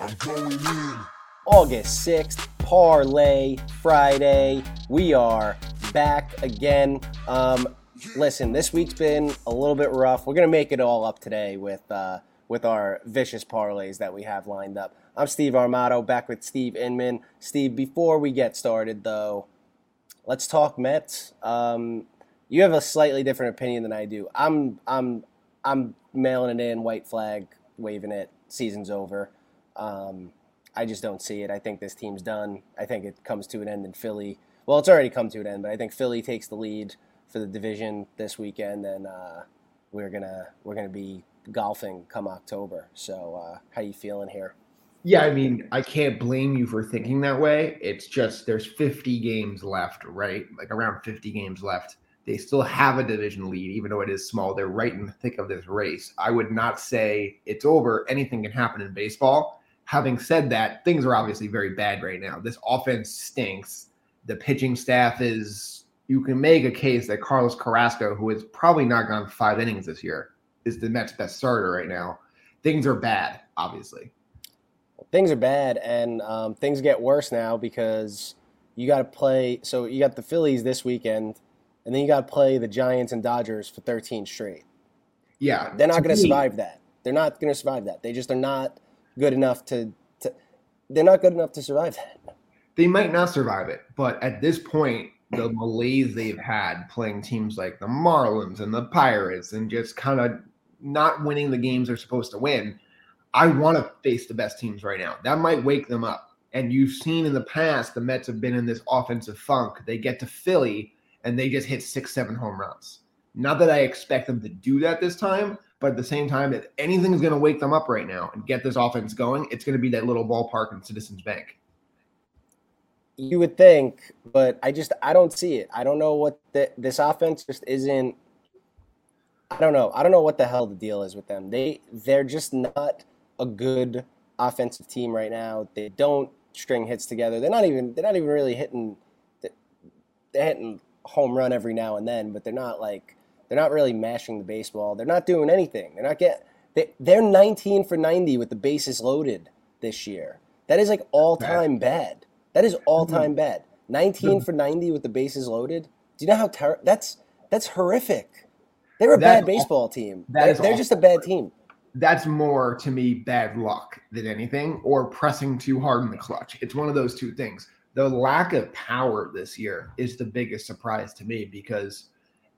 I'm going in. August 6th, Parlay Friday. We are back again. Um, listen, this week's been a little bit rough. We're gonna make it all up today with uh, with our vicious parlays that we have lined up. I'm Steve Armato, back with Steve Inman. Steve, before we get started, though, let's talk Mets. Um, you have a slightly different opinion than I do. I'm I'm I'm mailing it in, white flag, waving it. Season's over. Um, I just don't see it. I think this team's done. I think it comes to an end in Philly. Well, it's already come to an end, but I think Philly takes the lead for the division this weekend, and uh, we're gonna we're gonna be golfing come October. So, uh, how you feeling here? Yeah, I mean, I can't blame you for thinking that way. It's just there's 50 games left, right? Like around 50 games left. They still have a division lead, even though it is small. They're right in the thick of this race. I would not say it's over. Anything can happen in baseball. Having said that, things are obviously very bad right now. This offense stinks. The pitching staff is, you can make a case that Carlos Carrasco, who has probably not gone five innings this year, is the Mets' best starter right now. Things are bad, obviously. Things are bad, and um, things get worse now because you got to play. So you got the Phillies this weekend, and then you got to play the Giants and Dodgers for 13 straight. Yeah, They're not going to survive that. They're not going to survive that. They just are not good enough to, to. They're not good enough to survive that. they might not survive it, but at this point, the malaise they've had playing teams like the Marlins and the Pirates and just kind of not winning the games they're supposed to win, I want to face the best teams right now. That might wake them up. And you've seen in the past, the Mets have been in this offensive funk. They get to Philly and they just hit six, seven home runs. Not that I expect them to do that this time, but at the same time, if anything's going to wake them up right now and get this offense going, it's going to be that little ballpark in Citizens Bank. You would think, but I just I don't see it. I don't know what the, this offense just isn't. I don't know. I don't know what the hell the deal is with them. They they're just not a good offensive team right now. They don't string hits together. They're not even they're not even really hitting. They're hitting home run every now and then, but they're not like they're not really mashing the baseball. They're not doing anything. They're not get they, they're 19 for 90 with the bases loaded this year. That is like all time bad. That is all time mm-hmm. bad. 19 for 90 with the bases loaded. Do you know how ter- that's that's horrific. They're a That's bad baseball team. that they're they're just a bad team. that's more to me bad luck than anything or pressing too hard in the clutch. It's one of those two things. The lack of power this year is the biggest surprise to me because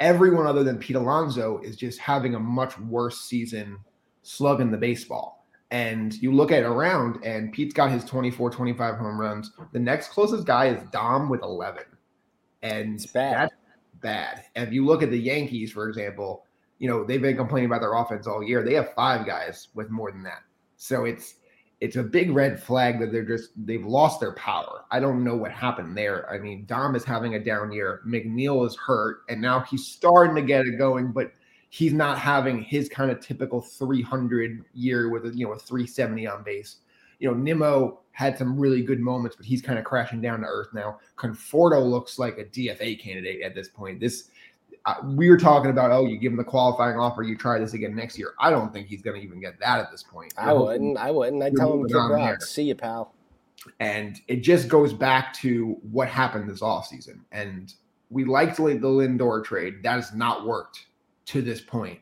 everyone other than Pete Alonso is just having a much worse season slugging the baseball. And you look at it around, and Pete's got his 24, 25 home runs. The next closest guy is Dom with 11. And It's bad. that's bad. And if you look at the Yankees, for example, you know, they've been complaining about their offense all year. They have five guys with more than that. So it's it's a big red flag that they're just they've lost their power. I don't know what happened there. I mean, Dom is having a down year. McNeil is hurt, and now he's starting to get it going, but he's not having his kind of typical 300 year with a you know a 370 on base. You know, Nimmo had some really good moments, but he's kind of crashing down to earth now. Conforto looks like a DFA candidate at this point. This we were talking about, oh, you give him the qualifying offer, you try this again next year. I don't think he's going to even get that at this point. I wouldn't. I wouldn't. I'd tell him kick. See you, pal. And it just goes back to what happened this offseason. And we liked the the Lindor trade. That has not worked to this point.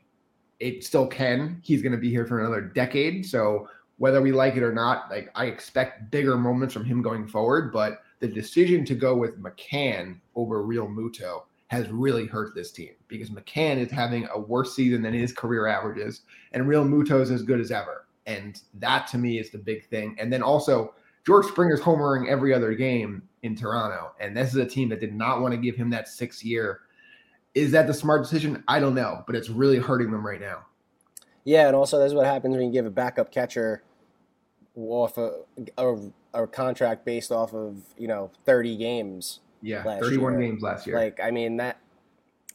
It still can. He's going to be here for another decade. So whether we like it or not, like I expect bigger moments from him going forward. But the decision to go with McCann over Realmuto has really hurt this team because McCann is having a worse season than his career averages, and Realmuto is as good as ever. And that to me is the big thing. And then also George Springer's homering every other game in Toronto, and this is a team that did not want to give him that six year. Is that the smart decision? I don't know, but it's really hurting them right now. Yeah, and also that's what happens when you give a backup catcher off a, a, a contract based off of you know 30 games. Yeah, Last 31 year. games last year. Like I mean that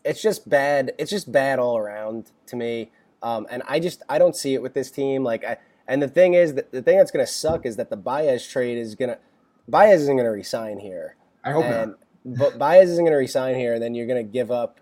it's just bad. It's just bad all around to me. Um, and I just I don't see it with this team. Like I and the thing is that the thing that's gonna suck is that the Baez trade is gonna Baez isn't gonna resign here. I hope and not. but Baez isn't going to resign here, and then you're going to give up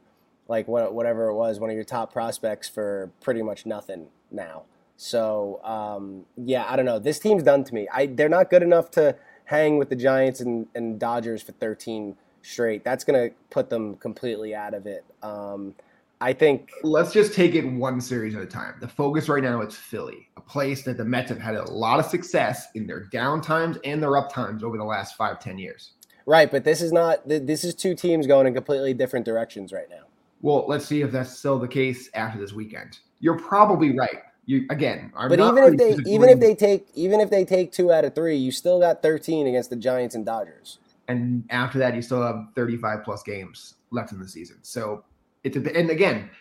like what, whatever it was, one of your top prospects for pretty much nothing now. So um, yeah, I don't know. This team's done to me. I they're not good enough to hang with the Giants and, and Dodgers for 13 straight. That's gonna put them completely out of it. Um, I think. Let's just take it one series at a time. The focus right now is Philly, a place that the Mets have had a lot of success in their down times and their up times over the last five, ten years. Right, but this is not. This is two teams going in completely different directions right now. Well, let's see if that's still the case after this weekend. You're probably right. You again, I'm but even if they even if they take even if they take two out of three, you still got 13 against the Giants and Dodgers. And after that, you still have 35 plus games left in the season. So it's a and again,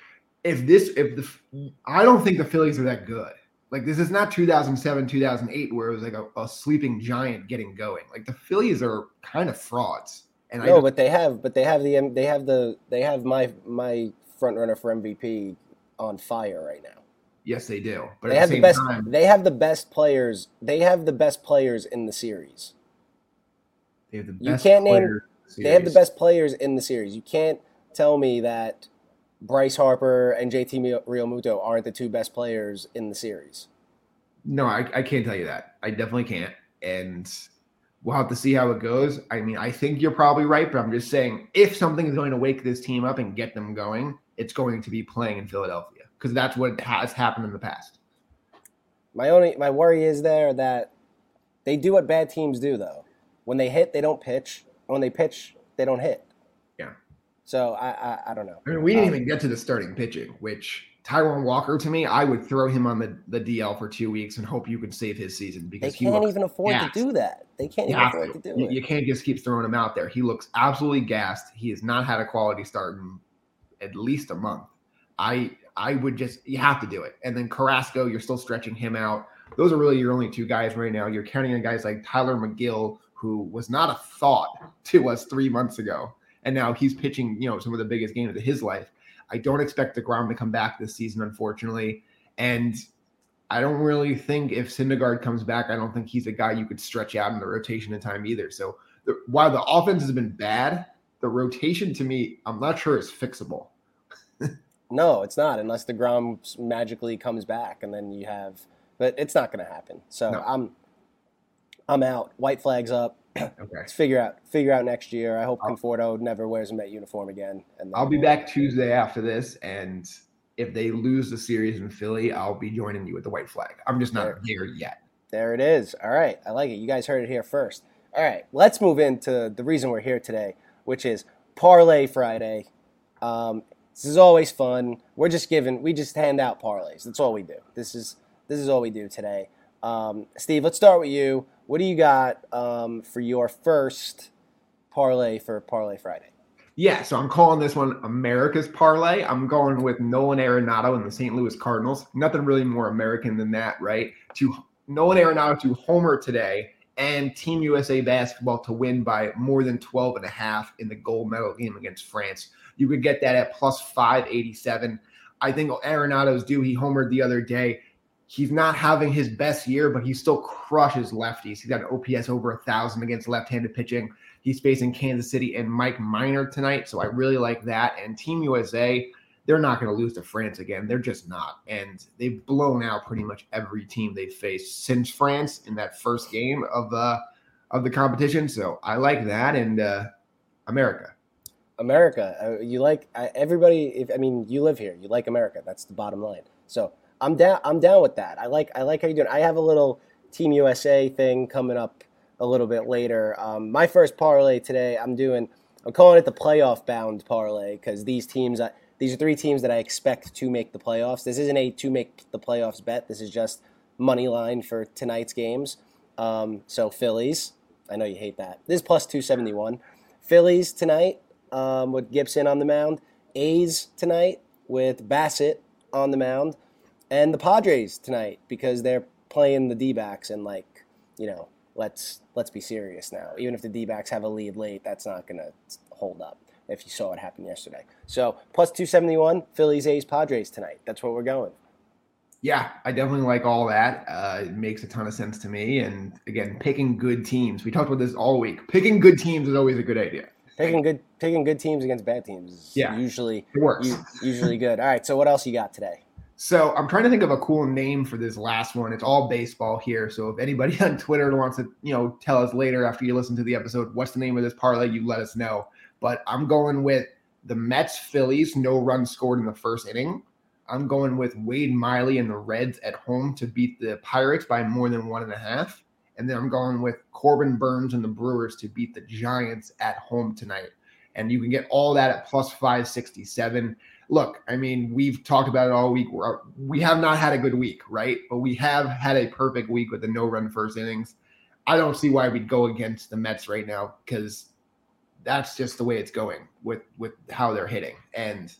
if this if the I don't think the Phillies are that good. Like this is not 2007, 2008 where it was like a, a sleeping giant getting going. Like the Phillies are kind of frauds. And no, but they have, but they have the they have the they have my my front runner for MVP on fire right now. Yes, they do. But they have the, the best. Time, they have the best players. They have the best players in the series. They have the best. You can't name. The they have the best players in the series. You can't tell me that Bryce Harper and JT Realmuto aren't the two best players in the series. No, I, I can't tell you that. I definitely can't. And we'll have to see how it goes. I mean, I think you're probably right, but I'm just saying if something is going to wake this team up and get them going, it's going to be playing in Philadelphia because that's what has happened in the past. My only my worry is there that they do what bad teams do though. When they hit, they don't pitch. When they pitch, they don't hit. Yeah. So I I, I don't know. I mean, we didn't um, even get to the starting pitching, which Taijuan Walker, to me, I would throw him on the, the DL for two weeks and hope you could save his season because they can't even afford gassed. to do that. They can't even afford to, to do you, it. You can't just keep throwing him out there. He looks absolutely gassed. He has not had a quality start in at least a month. I I would just you have to do it. And then Carrasco, you're still stretching him out. Those are really your only two guys right now. You're counting on guys like Tylor Megill, who was not a thought to us three months ago, and now he's pitching, you know, some of the biggest games of his life. I don't expect DeGrom to come back this season, unfortunately. And I don't really think if Syndergaard comes back, I don't think he's a guy you could stretch out in the rotation in time either. So the, while the offense has been bad, the rotation to me, I'm not sure is fixable. No, it's not unless DeGrom magically comes back and then you have, but it's not going to happen. So no. I'm, I'm out. White flags up. Okay. Let's figure out figure out next year. I hope I'll, Conforto never wears a Met uniform again. And I'll be back Tuesday after this, and if they lose the series in Philly, I'll be joining you with the white flag. I'm just not there, there yet. There it is. All right, I like it. You guys heard it here first. All right, let's move into the reason we're here today, which is Parlay Friday. Um, this is always fun. We're just giving, we just hand out parlays. That's all we do. This is this is all we do today. Um, Steve, let's start with you. What do you got um, for your first parlay for Parlay Friday? Yeah, so I'm calling this one America's Parlay. I'm going with Nolan Arenado and the St. Louis Cardinals. Nothing really more American than that, right? To Nolan Arenado to homer today and Team USA basketball to win by more than 12 and a half in the gold medal game against France. You could get that at plus 587. I think Arenado's due. He homered the other day he's not having his best year, but he still crushes lefties. He's got an OPS over a thousand against left-handed pitching. He's facing Kansas City and Mike Minor tonight, so I really like that. And Team USA, they're not going to lose to France again. They're just not, and they've blown out pretty much every team they've faced since France in that first game of the of the competition. So I like that, and uh, America. America, uh, you like uh, everybody. If I mean, you live here, you like America. That's the bottom line. So I'm down. I'm down with that. I like. I like how you doing. I have a little Team USA thing coming up a little bit later. Um, my first parlay today. I'm doing. I'm calling it the playoff bound parlay because these teams. Uh, these are three teams that I expect to make the playoffs. This isn't a to make the playoffs bet. This is just money line for tonight's games. Um, so Phillies. I know you hate that. This is plus two seventy one. Phillies tonight um, with Gibson on the mound. A's tonight with Bassitt on the mound and the Padres tonight because they're playing the D-backs and like, you know, let's let's be serious now. Even if the D-backs have a lead late, that's not going to hold up. If you saw it happen yesterday, so plus two seventy one, Phillies, A's, Padres tonight. That's where we're going. Yeah, I definitely like all that. Uh, it makes a ton of sense to me. And again, picking good teams. We talked about this all week. Picking good teams is always a good idea. Picking good picking good teams against bad teams is yeah, usually it works. usually good. All right, so what else you got today? So I'm trying to think of a cool name for this last one. It's all baseball here. So if anybody on Twitter wants to, you know, tell us later after you listen to the episode, what's the name of this parlay, you let us know. But I'm going with the Mets Phillies, no run scored in the first inning. I'm going with Wade Miley and the Reds at home to beat the Pirates by more than one and a half. And then I'm going with Corbin Burnes and the Brewers to beat the Giants at home tonight. And you can get all that at plus 567 look, I mean, we've talked about it all week. We're, we have not had a good week, right? But we have had a perfect week with the no run first innings. I don't see why we'd go against the Mets right now because that's just the way it's going with with how they're hitting. And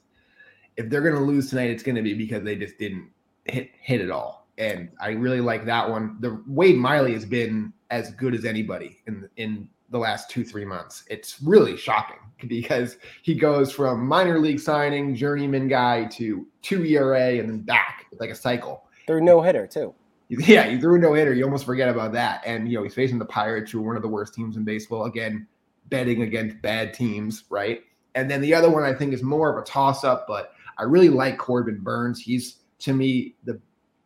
if they're going to lose tonight, it's going to be because they just didn't hit hit it all. And I really like that one. The Wade Miley has been as good as anybody in in the last two three months. It's really shocking because he goes from minor league signing, journeyman guy to two ERA and then back like a cycle. Through no hitter too. Yeah, he threw a no hitter. You almost forget about that. And you know he's facing the Pirates, who are one of the worst teams in baseball. Again, betting against bad teams, right? And then the other one I think is more of a toss up, but I really like Corbin Burnes. He's to me the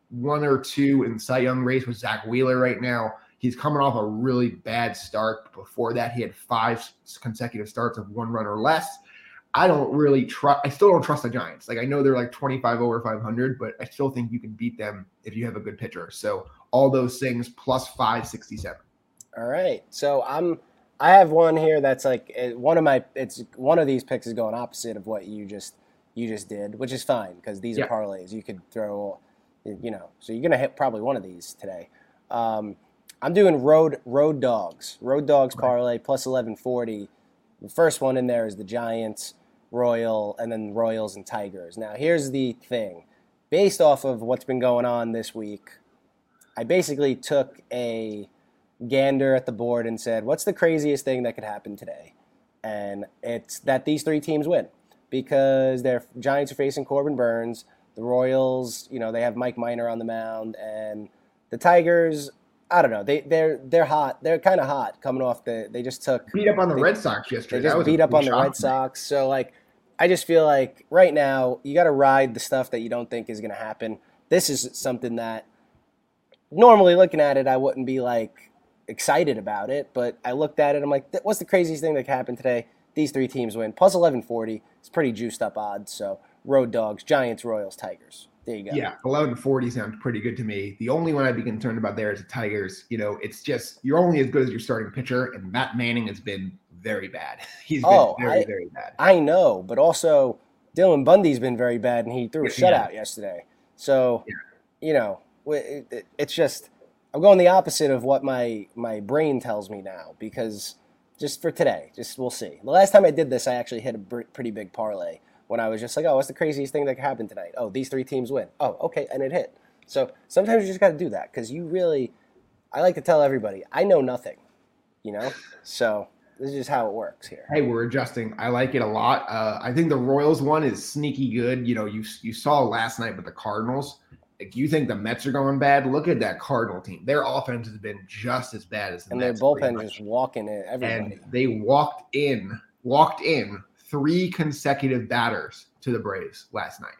one or two in Cy Young race with Zack Wheeler right now. He's coming off a really bad start. Before that, he had five consecutive starts of one run or less. I don't really trust. I still don't trust the Giants. Like I know they're like 25 over 500, but I still think you can beat them if you have a good pitcher. So all those things plus 567. All right. So I'm. I have one here that's like one of my. It's one of these picks is going opposite of what you just you just did, which is fine because these yeah. are parlays. You could throw, you know. So you're gonna hit probably one of these today. Um, I'm doing road road dogs, road dogs parlay plus 1140. The first one in there is the Giants, Royal, and then Royals and Tigers. Now here's the thing, based off of what's been going on this week, I basically took a gander at the board and said, what's the craziest thing that could happen today? And it's that these three teams win because their Giants are facing Corbin Burnes, The Royals, you know, they have Mike Minor on the mound, and the Tigers I don't know. They they're they're hot. They're kind of hot coming off the. They just took beat up on the they, Red Sox yesterday. They just beat up on the Red Sox. So like, I just feel like right now you got to ride the stuff that you don't think is going to happen. This is something that normally looking at it, I wouldn't be like excited about it, but I looked at it. I'm like, what's the craziest thing that happened today? These three teams win plus 1140. It's pretty juiced up odds. So road dogs, Giants, Royals, Tigers. There you go. Yeah, 1140 sounds pretty good to me. The only one I'd be concerned about there is the Tigers. You know, it's just you're only as good as your starting pitcher, and Matt Manning has been very bad. He's oh, been very, I, very bad. I know, but also Dylan Bundy's been very bad, and he threw a shutout yeah. yesterday. So, yeah. you know, it, it, it's just I'm going the opposite of what my my brain tells me now because just for today, just we'll see. The last time I did this, I actually hit a pretty big parlay when I was just like, oh, what's the craziest thing that could happen tonight? Oh, these three teams win. Oh, okay, and it hit. So sometimes you just got to do that because you really, I like to tell everybody, I know nothing, you know? So this is just how it works here. Hey, we're adjusting. I like it a lot. Uh, I think the Royals one is sneaky good. You know, you you saw last night with the Cardinals. Like you think the Mets are going bad? Look at that Cardinal team. Their offense has been just as bad as the and Mets. their bullpen just walking in everybody. And they walked in, walked in three consecutive batters to the Braves last night.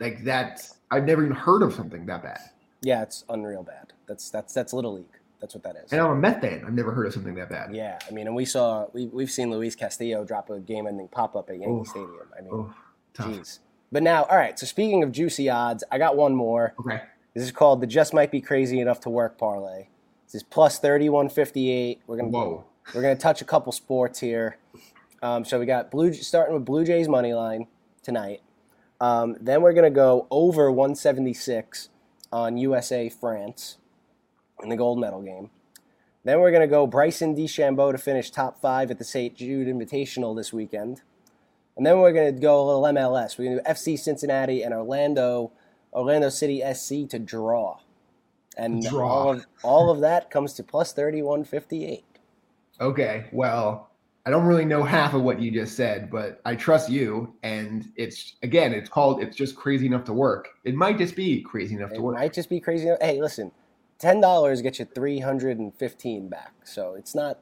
Like that's I've never even heard of something that bad. Yeah, it's unreal bad. That's that's that's little league. That's what that is. And I'm a Met fan. I've never heard of something that bad. Yeah, I mean, and we saw we we've seen Luis Castillo drop a game-ending pop-up at Yankee Oof. Stadium. I mean, jeez. But now, all right. So speaking of juicy odds, I got one more. Okay. This is called the just might be crazy enough to work parlay. This is plus thirty one fifty eight. We're gonna Whoa. we're gonna touch a couple sports here. Um, so we got Blue starting with Blue Jays money line tonight. Um, then we're gonna go over 176 on USA France in the gold medal game. Then we're gonna go Bryson DeChambeau to finish top five at the St. Jude Invitational this weekend. And then we're gonna go a little MLS. We're gonna do FC Cincinnati and Orlando, Orlando City SC to draw. And draw. all of all of that comes to plus 3158. Okay, well, I don't really know half of what you just said, but I trust you. And it's again, it's called it's just crazy enough to work. It might just be crazy enough it to work. It might just be crazy enough. Hey, listen, ten dollars gets you three hundred and fifteen back. So it's not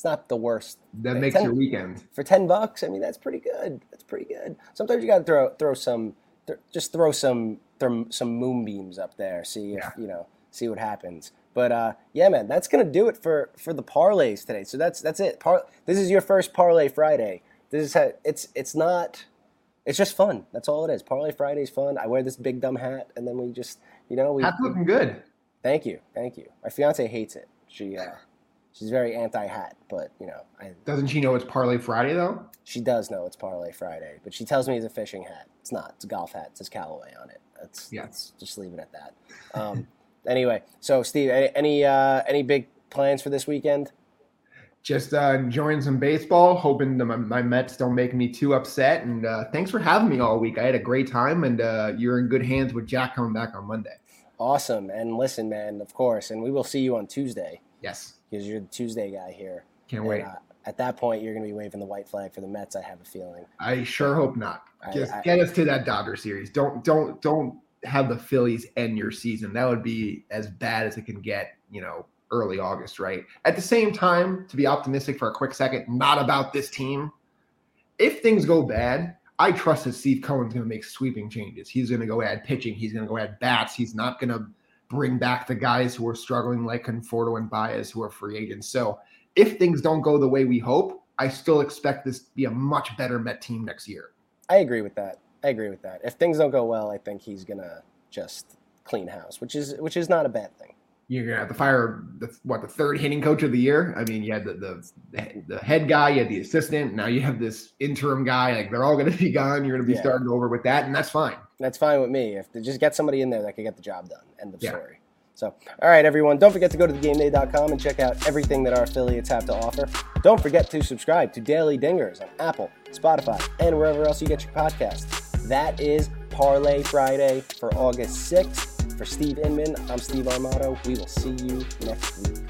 it's not the worst. That makes 10, your weekend. For ten bucks, I mean that's pretty good. That's pretty good. Sometimes you gotta throw throw some th- just throw some throw some moonbeams up there. See if Yeah. you know see what happens. But uh, yeah, man, that's gonna do it for for the parlays today. So that's that's it. Par- this is your first parlay Friday. This is how, it's it's not. It's just fun. That's all it is. Parlay Friday's fun. I wear this big dumb hat, and then we just you know we. That's looking good. Thank you, thank you. My fiance hates it. She uh, she's very anti hat, but you know I Doesn't she know it's Parlay Friday though? she does know it's Parlay Friday, but she tells me it's a fishing hat. It's not. It's a golf hat. It says Callaway on it. That's Yeah. that's- just leave it at that. Um, anyway, so Steve, any any, uh, any big plans for this weekend? Just uh, enjoying some baseball, hoping that my, my Mets don't make me too upset. And uh, thanks for having me all week. I had a great time, and uh, you're in good hands with Jack coming back on Monday. Awesome. And listen, man, of course, and we will see you on Tuesday Yes, because you're the Tuesday guy here. can't And, wait. uh, at that point, you're going to be waving the white flag for the Mets. I have a feeling. I sure hope not. I- Just I- get us to that Dodger series. Don't don't don't have the Phillies end your season. That would be as bad as it can get. You know, early August, right? At the same time, to be optimistic for a quick second, not about this team. If things go bad, I trust that Steve Cohen's going to make sweeping changes. He's going to go add pitching. He's going to go add bats. He's not going to bring back the guys who are struggling like Conforto and Baez, who are free agents. So if things don't go the way we hope, I still expect this to be a much better Met team next year. I agree with that. I agree with that. If things don't go well, I think he's to just clean house, which is which is not a bad thing. You're gonna have to fire the what the third hitting coach of the year. I mean, you had the the, the head guy, you had the assistant. Now you have this interim guy. Like they're all going to be gone. You're going to be Yeah. starting over with that, and that's fine. That's fine with me. If they just get somebody in there that can get the job done. End of Yeah. story. So, all right, everyone, don't forget to go to thegameday.com and check out everything that our affiliates have to offer. Don't forget to subscribe to Daily Dingers on Apple, Spotify, and wherever else you get your podcasts. That is Parlay Friday for August 6th. For Steve Inman, I'm Steve Armato. We will see you next week.